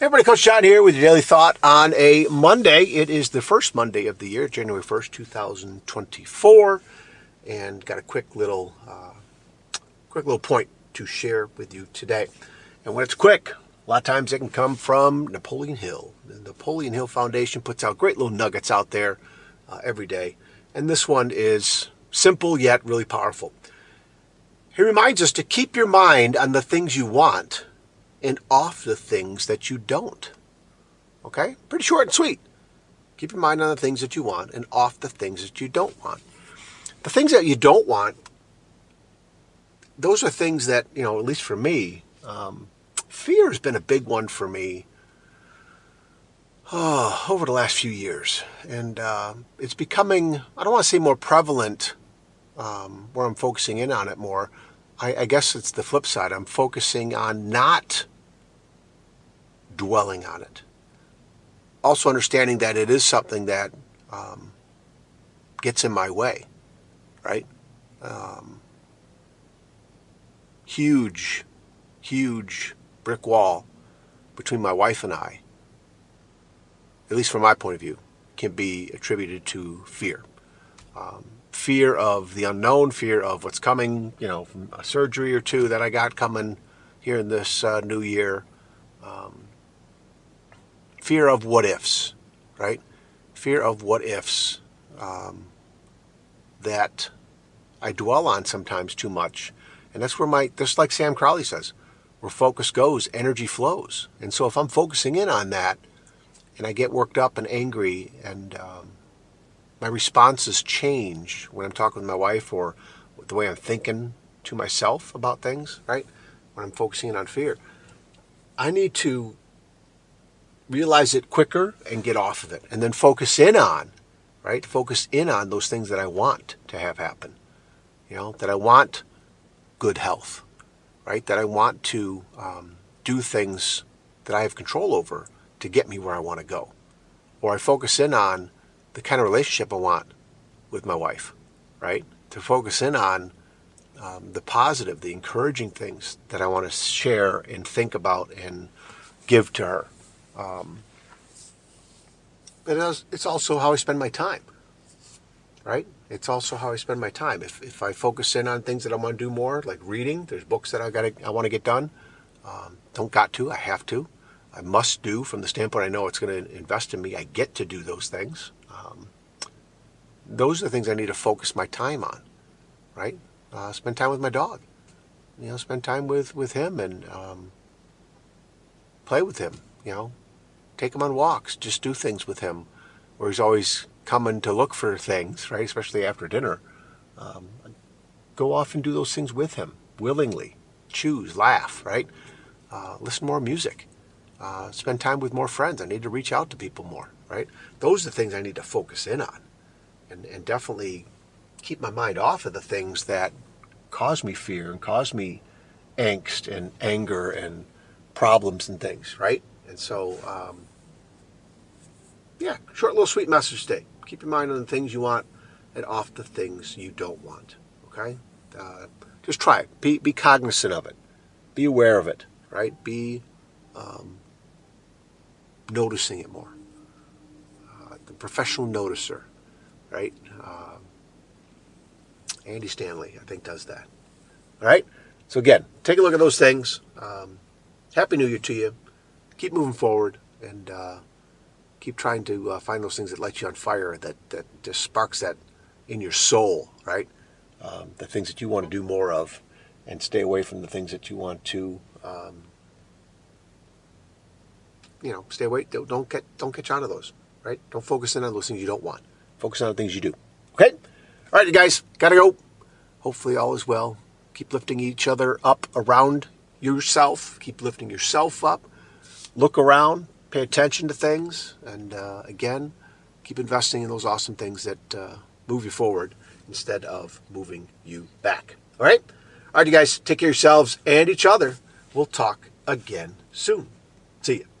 Everybody, Coach John here with your daily thought on a Monday. It is the first Monday of the year, January 1st, 2024, and got a quick little, uh, quick little point to share with you today. And when it's quick, a lot of times it can come from Napoleon Hill. The Napoleon Hill Foundation puts out great little nuggets out there uh, every day, and this one is simple yet really powerful. He reminds us to keep your mind on the things you want and off the things that you don't. Okay? Pretty short and sweet. Keep your mind on the things that you want and off the things that you don't want. The things that you don't want, those are things that, you know, at least for me, um, fear has been a big one for me oh, over the last few years. And uh, it's becoming, I don't want to say more prevalent um, where I'm focusing in on it more. I, I guess it's the flip side. I'm focusing on not dwelling on it. Also, understanding that it is something that um, gets in my way, right? Um, huge, huge brick wall between my wife and I, at least from my point of view, can be attributed to fear. Um, fear of the unknown, fear of what's coming, you know, from a surgery or two that I got coming here in this uh, new year. Um, fear of what ifs, right? Fear of what ifs um, that I dwell on sometimes too much. And that's where my, just like Sam Crowley says, where focus goes, energy flows. And so if I'm focusing in on that and I get worked up and angry and um, my responses change when I'm talking with my wife or the way I'm thinking to myself about things, right? When I'm focusing in on fear, I need to realize it quicker and get off of it. And then focus in on right? Focus in on those things that i want to have happen. You know that i want good health right? That i want to um, do things that i have control over to get me where i want to go. Or i focus in on the kind of relationship i want with my wife right? To focus in on um, the positive the encouraging things that i want to share and think about and give to her um, but it's also how I spend my time, right? It's also how I spend my time. If, if I focus in on things that I want to do more, like reading, there's books that I got I want to get done. Um, don't got to, I have to. I must do from the standpoint I know it's going to invest in me. I get to do those things. Um, those are the things I need to focus my time on, right? Uh, spend time with my dog. You know, spend time with, with him and um, play with him. You know, take him on walks, just do things with him, where he's always coming to look for things, right? Especially after dinner. Um, go off and do those things with him willingly. Choose, laugh, right? Uh, listen more music. Uh, spend time with more friends. I need to reach out to people more, right? Those are the things I need to focus in on, and and definitely keep my mind off of the things that cause me fear and cause me angst and anger and problems and things, right? And so, um, yeah, short little sweet message today. Keep your mind on the things you want and off the things you don't want. Okay? Uh, just try it. Be, be cognizant of it. Be aware of it, right? Be um, noticing it more. Uh, the professional noticer, right? Uh, Andy Stanley, I think, does that. All right? So, again, take a look at those things. Um, Happy New Year to you keep moving forward and uh, keep trying to uh, find those things that light you on fire, that, that just sparks that in your soul, right? Um, the things that you want to do more of, and stay away from the things that you want to, um, you know, stay away. Don't, don't get don't catch on to those, right? Don't focus in on those things you don't want. Focus on the things you do. Okay. All right, you guys, gotta go. Hopefully, all is well. Keep lifting each other up around yourself. Keep lifting yourself up look around, pay attention to things, and uh, again, keep investing in those awesome things that uh, move you forward instead of moving you back. All right? All right, you guys, take care of yourselves and each other. We'll talk again soon. See you.